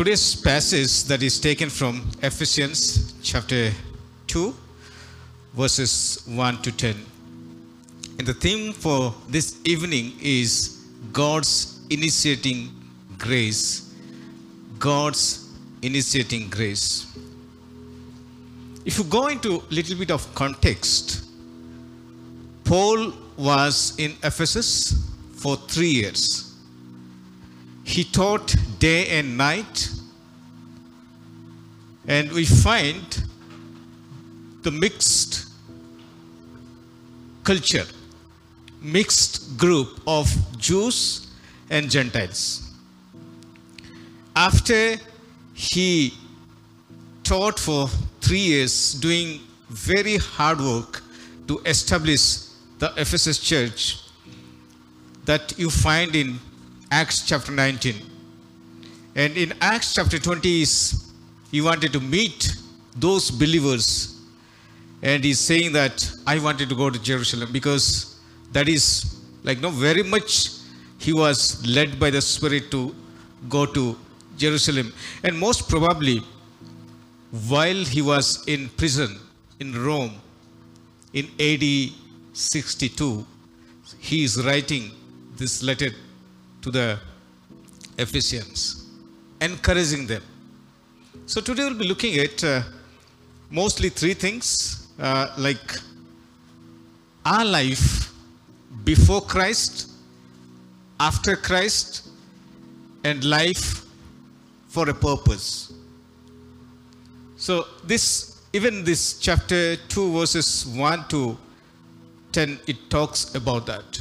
Today's passage that is taken from Ephesians chapter 2, verses 1 to 10. And the theme for this evening is God's initiating grace. God's initiating grace. If you go into a little bit of context, Paul was in Ephesus for three years. He taught day and night, and we find the mixed culture, mixed group of Jews and Gentiles. After he taught for three years, doing very hard work to establish the Ephesus church that you find in Acts chapter 19. And in Acts chapter 20, is he wanted to meet those believers. And he's saying that I wanted to go to Jerusalem because that is like no very much he was led by the Spirit to go to Jerusalem. And most probably while he was in prison in Rome in AD 62, he is writing this letter to the Ephesians, encouraging them. So today we'll be looking at uh, mostly three things uh, like our life before Christ, after Christ, and life for a purpose. So this even this chapter 2 verses 1 to 10 it talks about that.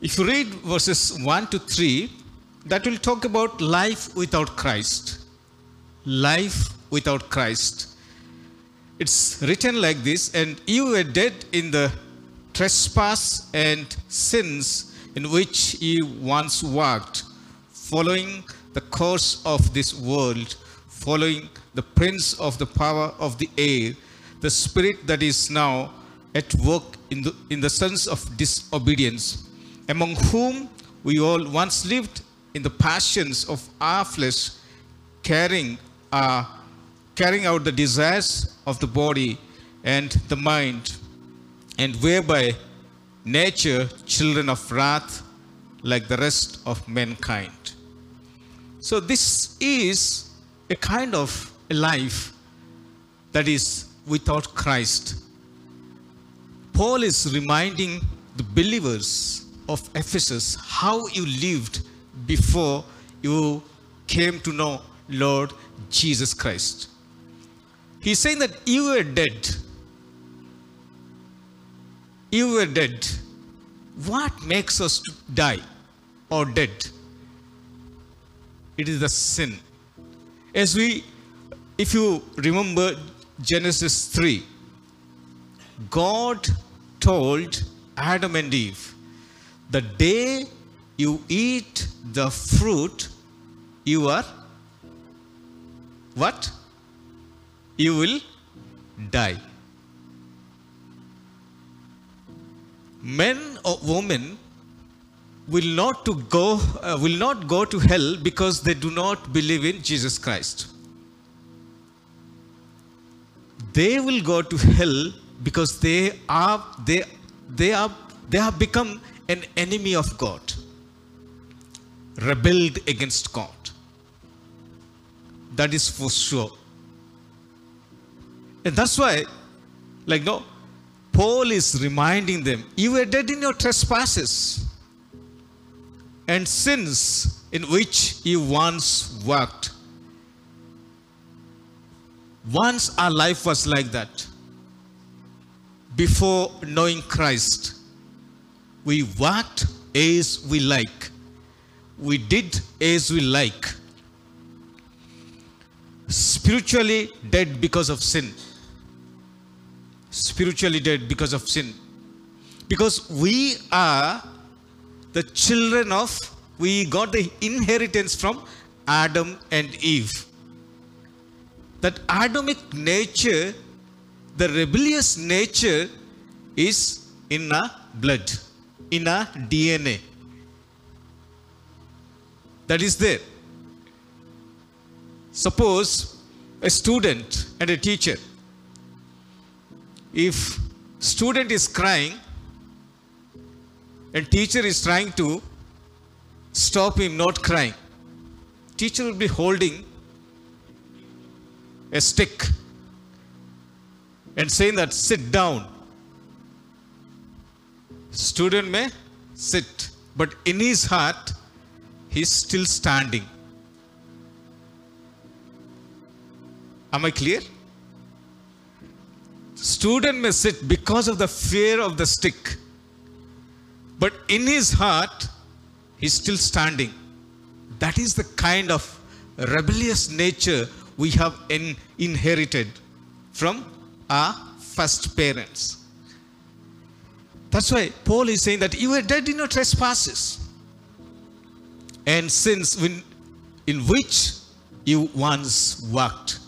If you read verses 1 to 3 that will talk about life without Christ. Life without Christ. It's written like this and you were dead in the trespass and sins in which you once walked following the course of this world, following the prince of the power of the air, the spirit that is now at work in the, in the sons of disobedience, among whom we all once lived in the passions of our flesh, carrying, uh, carrying out the desires of the body and the mind, and whereby nature children of wrath like the rest of mankind. So, this is a kind of a life that is without Christ. Paul is reminding the believers of Ephesus how you lived before you came to know Lord Jesus Christ. He's saying that you were dead. You were dead. What makes us to die or dead? it is the sin. As we, if you remember Genesis 3, God told Adam and Eve, the day you eat the fruit, you are what? You will die. Men or women will not to go uh, will not go to hell because they do not believe in Jesus Christ. They will go to hell because they are they they are they have become an enemy of God, rebelled against God. That is for sure. And that's why, like no, Paul is reminding them, you were dead in your trespasses and sins in which you once walked. Once our life was like that. Before knowing Christ, we worked as we like. We did as we like. Spiritually dead because of sin. Spiritually dead because of sin. Because we are the children of, we got the inheritance from Adam and Eve. That Adamic nature, the rebellious nature, is in our blood, in our DNA. that is there. Suppose a student and a teacher. If student is crying and teacher is trying to stop him not crying, teacher will be holding a stick and saying that sit down. Student may sit, but in his heart, he's still standing. Am I clear? Student may sit because of the fear of the stick, but in his heart, he's still standing. That is the kind of rebellious nature we have in, inherited from our first parents. That's why Paul is saying that you were dead in your trespasses and sins in, which you once walked.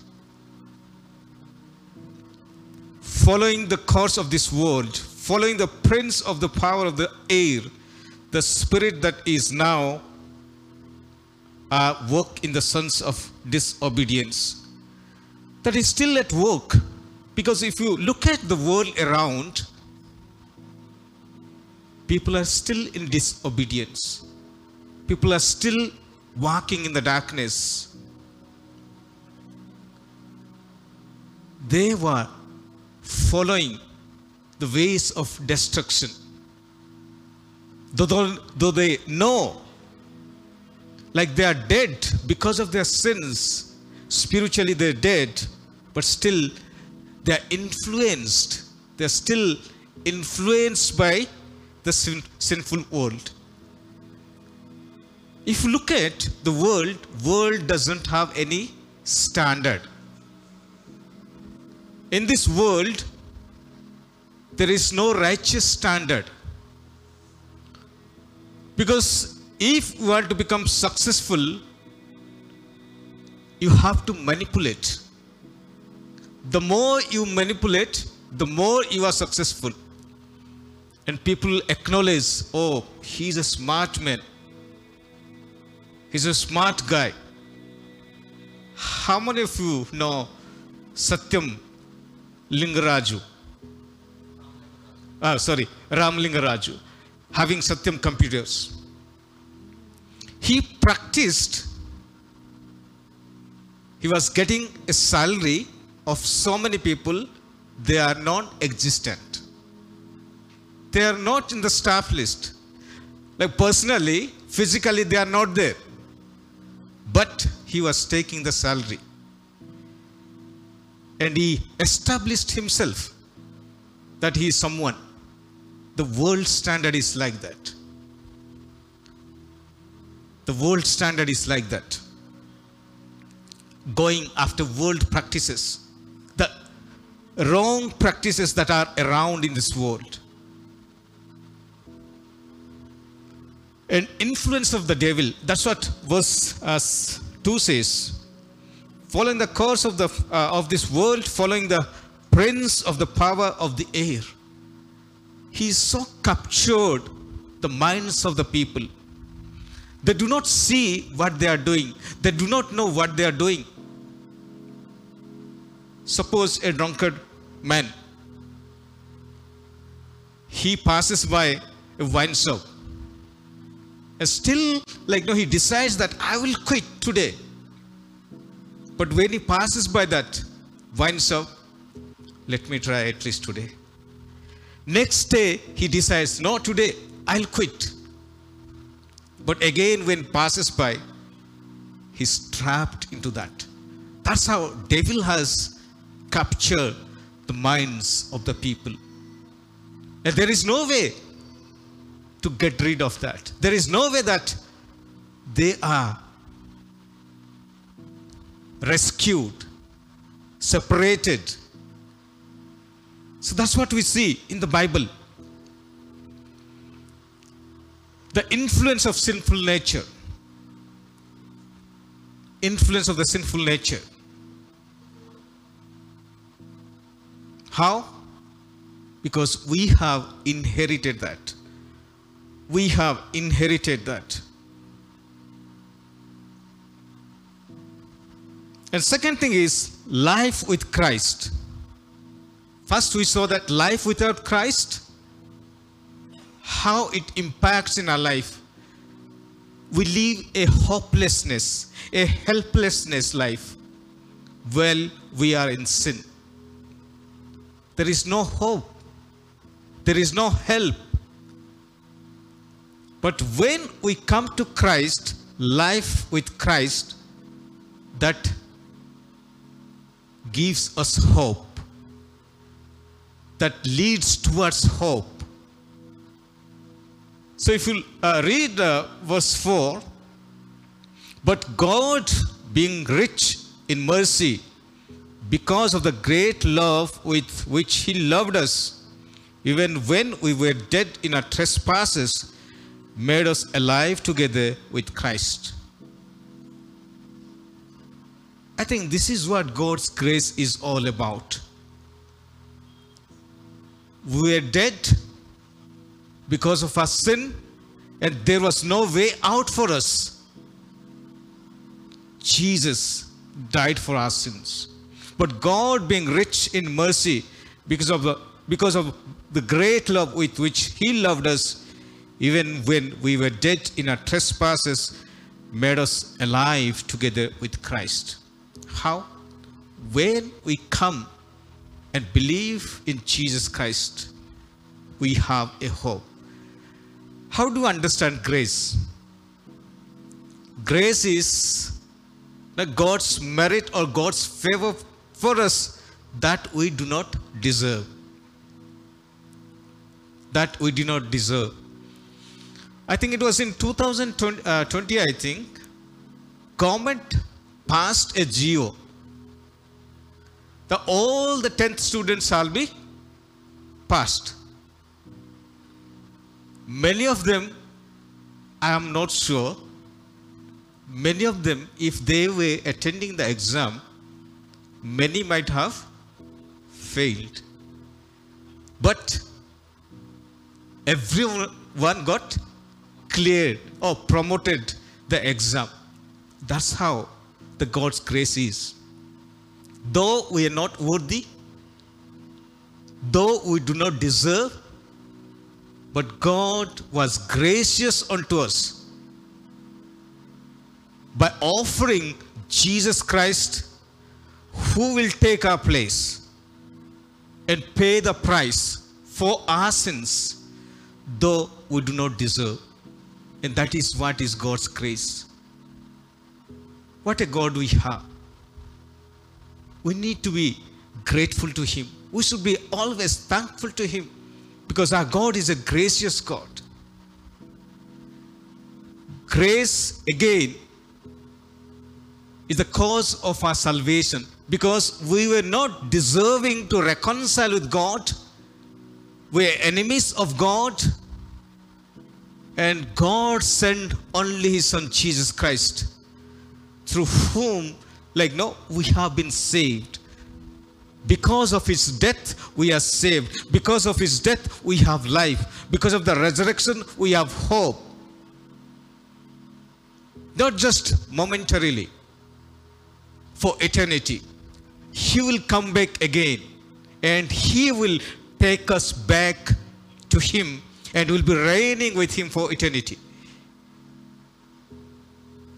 Following the course of this world, following the prince of the power of the air, the spirit that is now uh, work in the sons of disobedience. That is still at work. Because if you look at the world around, people are still in disobedience. People are still walking in the darkness. They were following the ways of destruction. Though, they know like they are dead because of their sins. Spiritually, they're dead, but still they are influenced. They're still influenced by the sin, sinful world. If you look at the world, world doesn't have any standard. In this world, there is no righteous standard. Because if you are to become successful, you have to manipulate. The more you manipulate, the more you are successful. And people acknowledge, oh, he's a smart man. He's a smart guy. How many of you know Satyam Lingaraju? Ah, sorry, Ram Lingaraju, having Satyam computers he practiced, he was getting a salary of so many people, they are non existent. They are not in the staff list. Like personally, physically, they are not there. But he was taking the salary. And he established himself that he is someone. The world standard is like that. The world standard is like that. Going after world practices, the wrong practices that are around in this world. An influence of the devil, that's what verse uh, 2 says. Following the course of, the, uh, of this world, following the prince of the power of the air. He so captured the minds of the people they do not see what they are doing. They do not know what they are doing. Suppose a drunkard man, he passes by a wine shop. Still, like, no, he decides that I will quit today. But when he passes by that wine shop, let me try at least today. Next day, he decides, no, today I'll quit. But again, when passes by, he's trapped into that. That's how devil has captured the minds of the people. And there is no way to get rid of that. There is no way that they are rescued, separated. So that's what we see in the Bible. the influence of sinful nature. Influence of the sinful nature. How? Because we have inherited that. We have inherited that. And second thing is life with Christ. First, we saw that life without Christ, how it impacts in our life. We live a hopelessness, a helplessness life while we are in sin. There is no hope, there is no help. But when we come to Christ, life with Christ, that gives us hope, that leads towards hope. So if you uh, read uh, verse 4, but God, being rich in mercy, because of the great love with which He loved us, even when we were dead in our trespasses, made us alive together with Christ. I think this is what God's grace is all about. We were dead because of our sin, and there was no way out for us. Jesus died for our sins. But God, being rich in mercy, because of the, because of the great love with which He loved us, even when we were dead in our trespasses, made us alive together with Christ. How? When we come and believe in Jesus Christ, we have a hope. How do you understand grace? Grace is God's merit or God's favor for us that we do not deserve. That we do not deserve. I think it was in 2020, uh, 20, I think, government passed a GO. The, all the 10th students shall be passed. Many of them, I am not sure, many of them, if they were attending the exam, many might have failed. But everyone got cleared or promoted the exam. That's how the God's grace is. Though we are not worthy, though we do not deserve, but God was gracious unto us by offering Jesus Christ, who will take our place and pay the price for our sins, though we do not deserve. And that is what is God's grace. What a God we have. We need to be grateful to Him. We should be always thankful to Him because our God is a gracious God. Grace, again, is the cause of our salvation because we were not deserving to reconcile with God. We are enemies of God. And God sent only His Son Jesus Christ through whom, like, no, we have been saved. Because of his death, we are saved. Because of his death, we have life. Because of the resurrection, we have hope. Not just momentarily, for eternity. He will come back again and he will take us back to him and will be reigning with him for eternity.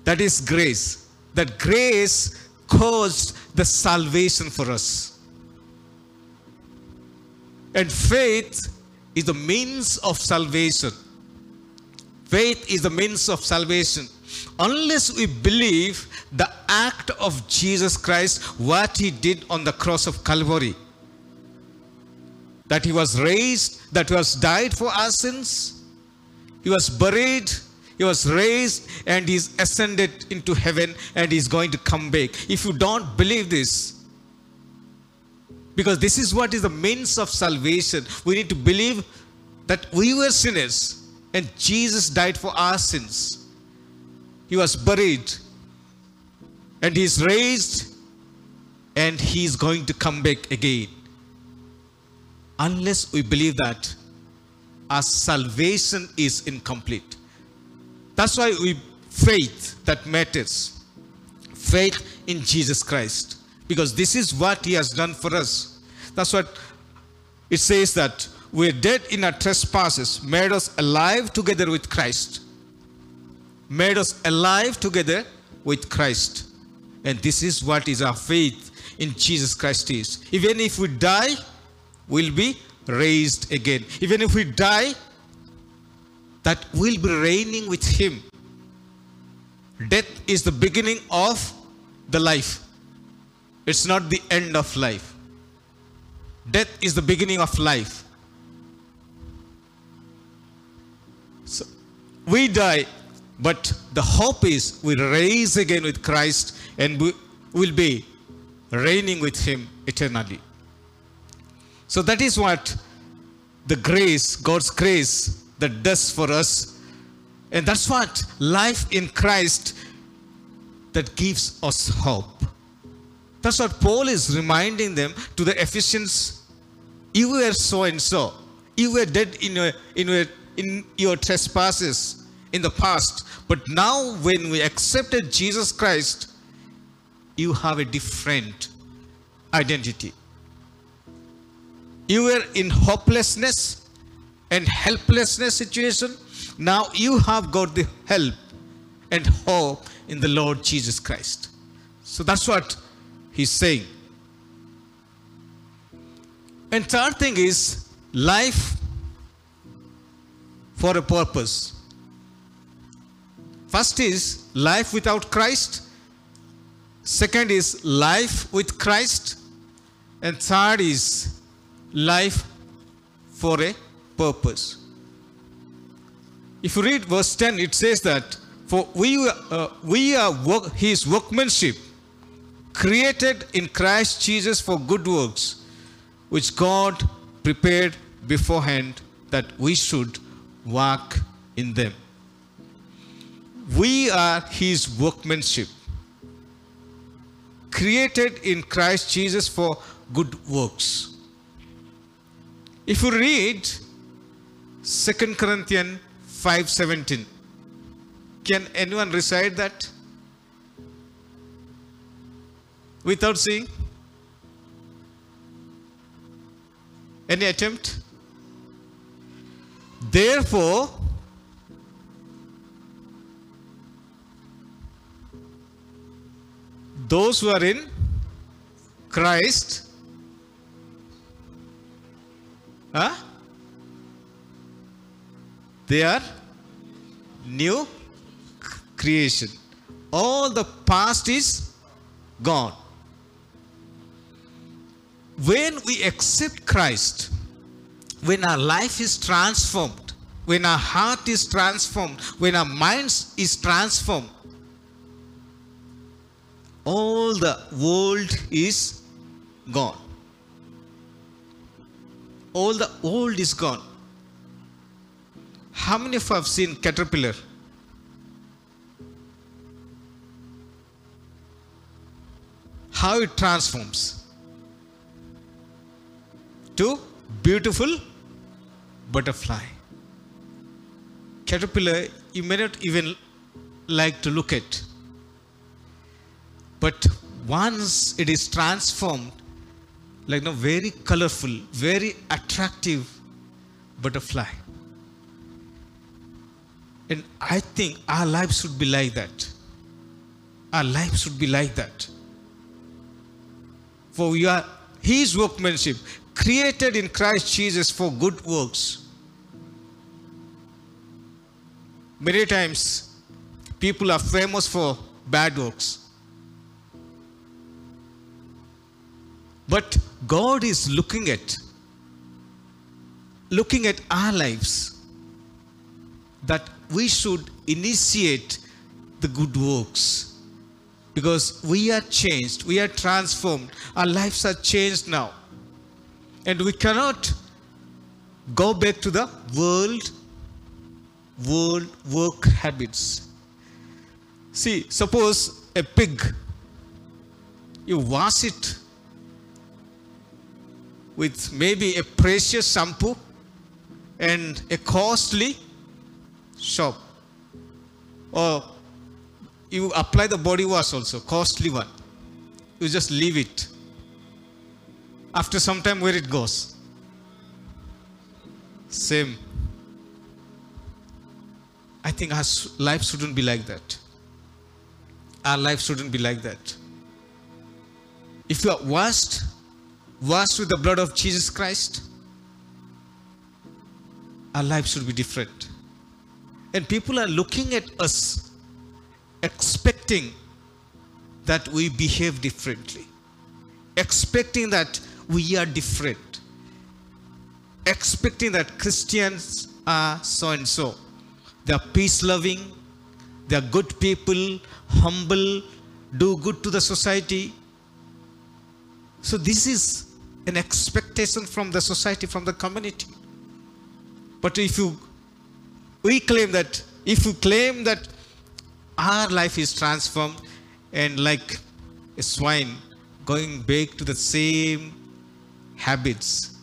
That is grace that grace caused the salvation for us. And faith is the means of salvation. Faith is the means of salvation. Unless we believe the act of Jesus Christ, what he did on the cross of Calvary, that he was raised, that he was died for our sins, he was buried, he was raised and he's ascended into heaven and he's going to come back. If you don't believe this, because this is what is the means of salvation, we need to believe that we were sinners and Jesus died for our sins. He was buried and he's raised and he's going to come back again. Unless we believe that, our salvation is incomplete. That's why we faith that matters. faith in Jesus Christ because this is what he has done for us. That's what it says that we're dead in our trespasses, made us alive together with Christ. Made us alive together with Christ. And this is what is our faith in Jesus Christ is. Even if we die, we'll be raised again. Even if we die, that we'll be reigning with Him. Death is the beginning of the life. It's not the end of life. Death is the beginning of life. So we die, but the hope is we rise again with Christ and we will be reigning with Him eternally. So that is what the grace, God's grace, that does for us. And that's what life in Christ that gives us hope. That's what Paul is reminding them to the Ephesians. You were so and so. You were dead in your, in your, in your trespasses in the past. But now, when we accepted Jesus Christ, you have a different identity. You were in hopelessness and helplessness situation. Now you have got the help and hope in the Lord Jesus Christ. So that's what he's saying. And third thing is life for a purpose. First is life without Christ. Second is life with Christ. And third is life for a purpose. If you read verse 10, it says that, For we, uh, we are work, his workmanship, created in Christ Jesus for good works, which God prepared beforehand that we should walk in them. We are his workmanship, created in Christ Jesus for good works. If you read 2 Corinthians 5:17, can anyone recite that? Without seeing? Any attempt? Therefore, those who are in Christ, huh? they are new creation. All the past is gone. When we accept Christ, when our life is transformed, when our heart is transformed, when our minds is transformed, all the world is gone. All the old is gone. How many of you have seen caterpillar? How it transforms to beautiful butterfly. Caterpillar, you may not even like to look at. But once it is transformed, like no very colorful, very attractive butterfly. And I think our lives should be like that. Our lives should be like that. For we are His workmanship, created in Christ Jesus for good works. Many times, people are famous for bad works. But God is looking at looking at our lives that we should initiate the good works because we are changed, we are transformed, our lives are changed now. And we cannot go back to the world world work habits. See, suppose a pig, you wash it with maybe a precious shampoo and a costly shop or you apply the body wash also, costly one. You just leave it. After some time, where it goes? Same. I think our life shouldn't be like that. Our life shouldn't be like that. If you are washed, washed with the blood of Jesus Christ, our life should be different. And people are looking at us, expecting that we behave differently, expecting that we are different, expecting that Christians are so and so. They are peace loving, they are good people, humble, do good to the society. So, this is an expectation from the society, from the community. But if you, we claim that, if you claim that our life is transformed and like a swine going back to the same habits,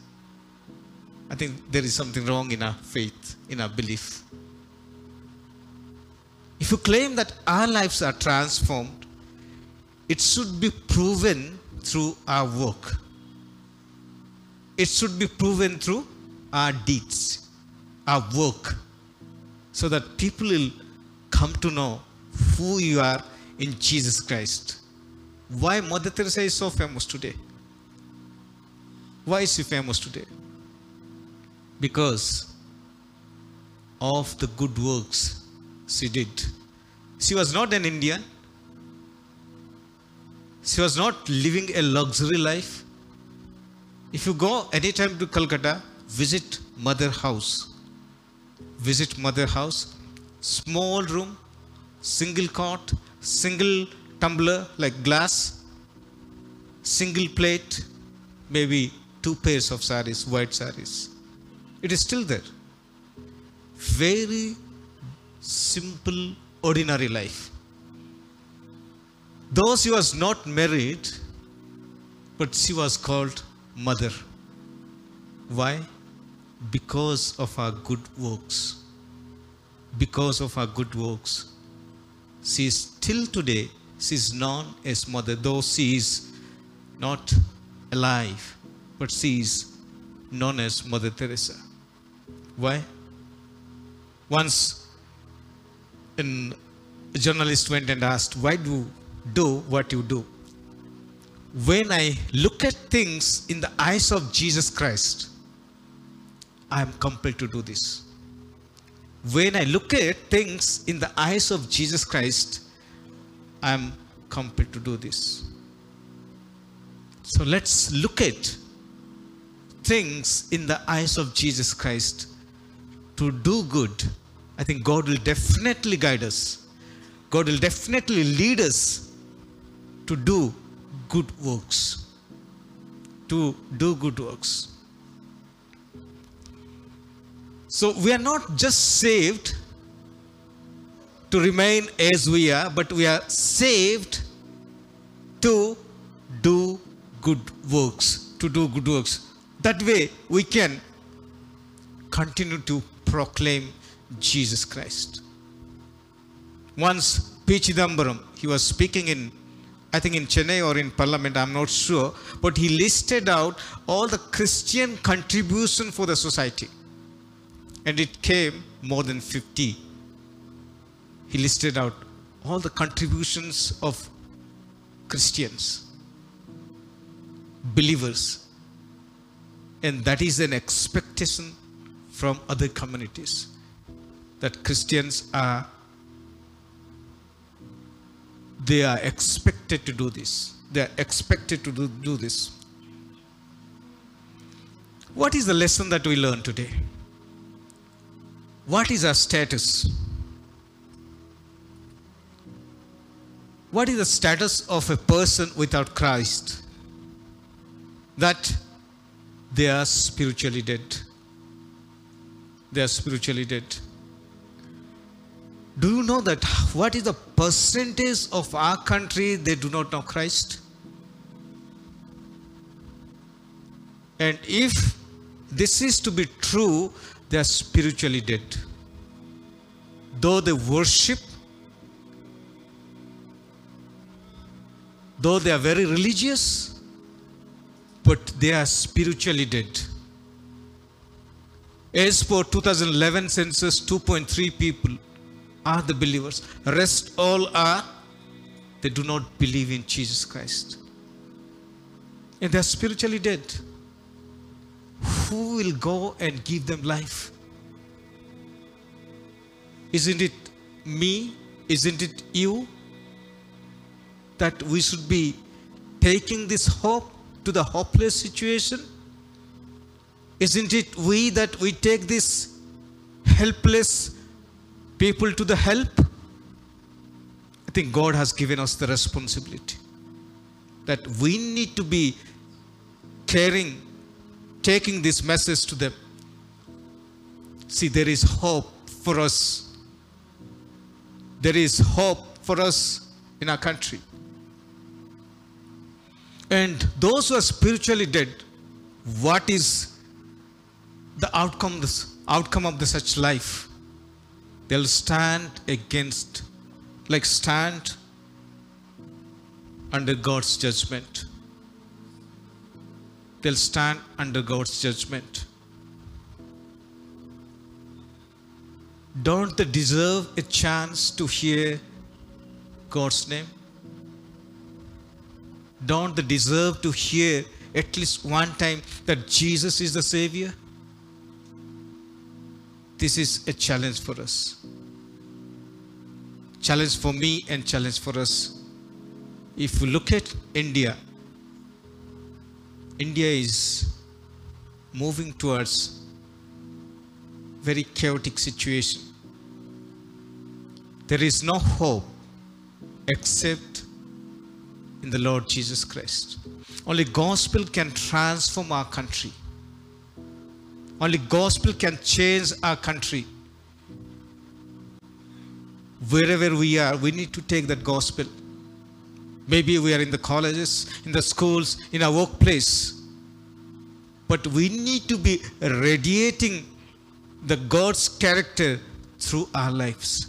I think there is something wrong in our faith, in our belief. If you claim that our lives are transformed, it should be proven through our work. It should be proven through our deeds, our work, so that people will come to know who you are in Jesus Christ. Why Mother Teresa is so famous today? Why is she famous today? Because of the good works she did. She was not an Indian. She was not living a luxury life. If you go anytime to Calcutta, visit Mother House. Visit Mother House. Small room, single cot, single tumbler like glass, single plate, maybe two pairs of saris, white saris. It is still there. Very simple, ordinary life. Though she was not married, but she was called mother. Why? Because of our good works. Because of our good works. She is still today, she is known as mother, though she is not alive, but she is known as Mother Teresa. Why? Once a journalist went and asked, Why do do what you do? When I look at things in the eyes of Jesus Christ, I am compelled to do this. When I look at things in the eyes of Jesus Christ, I am compelled to do this. So let's look at things in the eyes of Jesus Christ to do good. I think God will definitely guide us. God will definitely lead us to do good works. To do good works. So we are not just saved to remain as we are, but we are saved to do good works. To do good works. That way we can continue to proclaim Jesus Christ. Once P. Chidambaram, he was speaking in, I think in Chennai or in Parliament, I'm not sure, but he listed out all the Christian contribution for the society. And it came more than 50. He listed out all the contributions of Christians, believers. And that is an expectation from other communities that Christians are they are expected to do this. They are expected to do, do this. What is the lesson that we learn today? What is our status? What is the status of a person without Christ? That they are spiritually dead. They are spiritually dead. Do you know that what is the percentage of our country they do not know Christ? And if this is to be true, they are spiritually dead. Though they worship, though they are very religious, but they are spiritually dead. As for 2011 census, 2.3 people are the believers. Rest all are, they do not believe in Jesus Christ. And they are spiritually dead. Who will go and give them life? Isn't it me? Isn't it you? That we should be taking this hope to the hopeless situation? Isn't it we that we take this helpless people to the help? I think God has given us the responsibility that we need to be caring, taking this message to them. See, there is hope for us. There is hope for us in our country. And those who are spiritually dead, what is the outcome, outcome of the such life? They'll stand against, like stand under God's judgment. They'll stand under God's judgment. Don't they deserve a chance to hear God's name? Don't they deserve to hear at least one time that Jesus is the Savior? This is a challenge for us. Challenge for me and challenge for us. If we look at India, India is moving towards very chaotic situation. There is no hope except in the Lord Jesus Christ. Only gospel can transform our country. Only gospel can change our country. Wherever we are, we need to take that gospel. Maybe we are in the colleges, in the schools, in our workplace. But we need to be radiating the God's character through our lives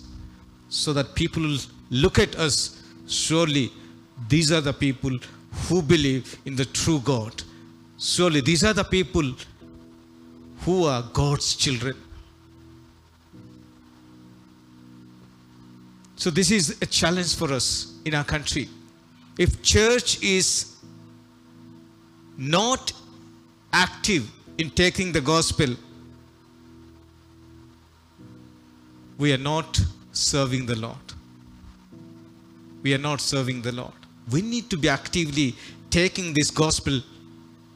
so that people will look at us surely these are the people who believe in the true God. Surely these are the people who are God's children. So this is a challenge for us in our country. If church is not active in taking the gospel, we are not serving the Lord. We are not serving the Lord. We need to be actively taking this gospel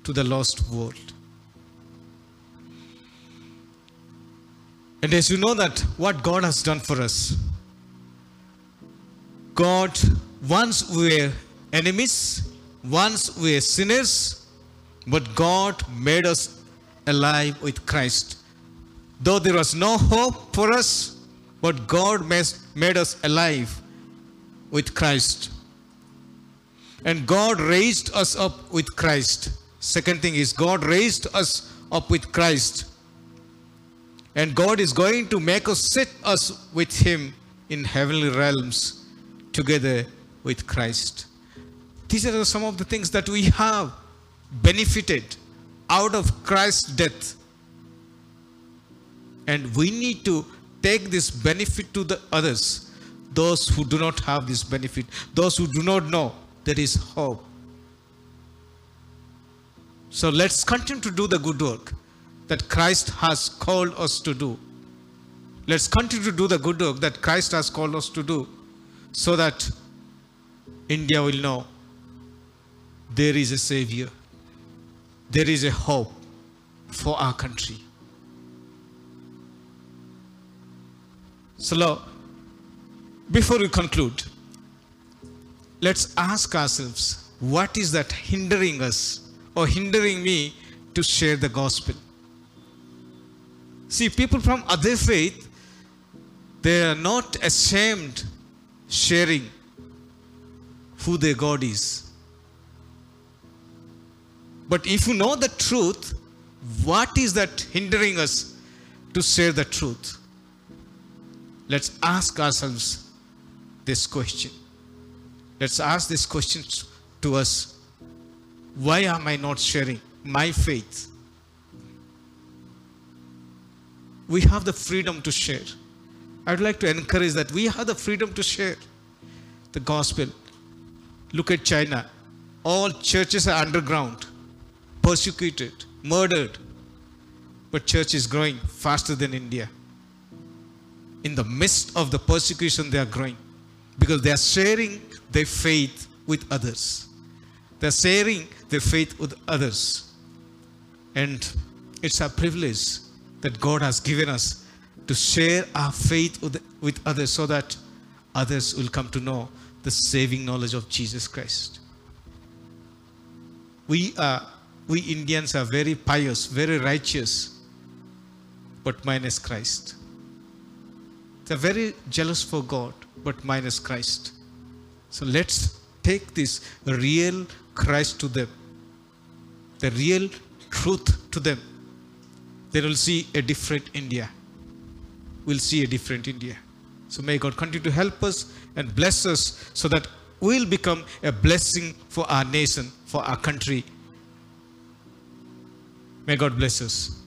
to the lost world. And as you know that what God has done for us, God, once we were enemies, once we were sinners, but God made us alive with Christ. Though there was no hope for us, but God made us alive with Christ. And God raised us up with Christ. Second thing is, God raised us up with Christ. And God is going to make us sit us with Him in heavenly realms together with Christ. These are some of the things that we have benefited out of Christ's death. And we need to take this benefit to the others, those who do not have this benefit, those who do not know there is hope. So let's continue to do the good work that Christ has called us to do. Let's continue to do the good work that Christ has called us to do so that India will know there is a Savior, there is a hope for our country. So, before we conclude, let's ask ourselves what is that hindering us or hindering me to share the gospel? See, people from other faith, they are not ashamed sharing who their God is. But if you know the truth, what is that hindering us to share the truth? Let's ask ourselves this question. Let's ask this question to us, why am I not sharing my faith? We have the freedom to share. I'd like to encourage that we have the freedom to share the gospel. Look at China. All churches are underground, persecuted, murdered. But church is growing faster than India. In the midst of the persecution, they are growing because they are sharing their faith with others. They are sharing their faith with others. And it's a privilege that God has given us to share our faith with, with others so that others will come to know the saving knowledge of Jesus Christ. We are we Indians are very pious, very righteous, but minus Christ. They're very jealous for God, but minus Christ. So let's take this real Christ to them, the real truth to them. They will see a different India. We'll see a different India. So may God continue to help us and bless us so that we'll become a blessing for our nation, for our country. May God bless us.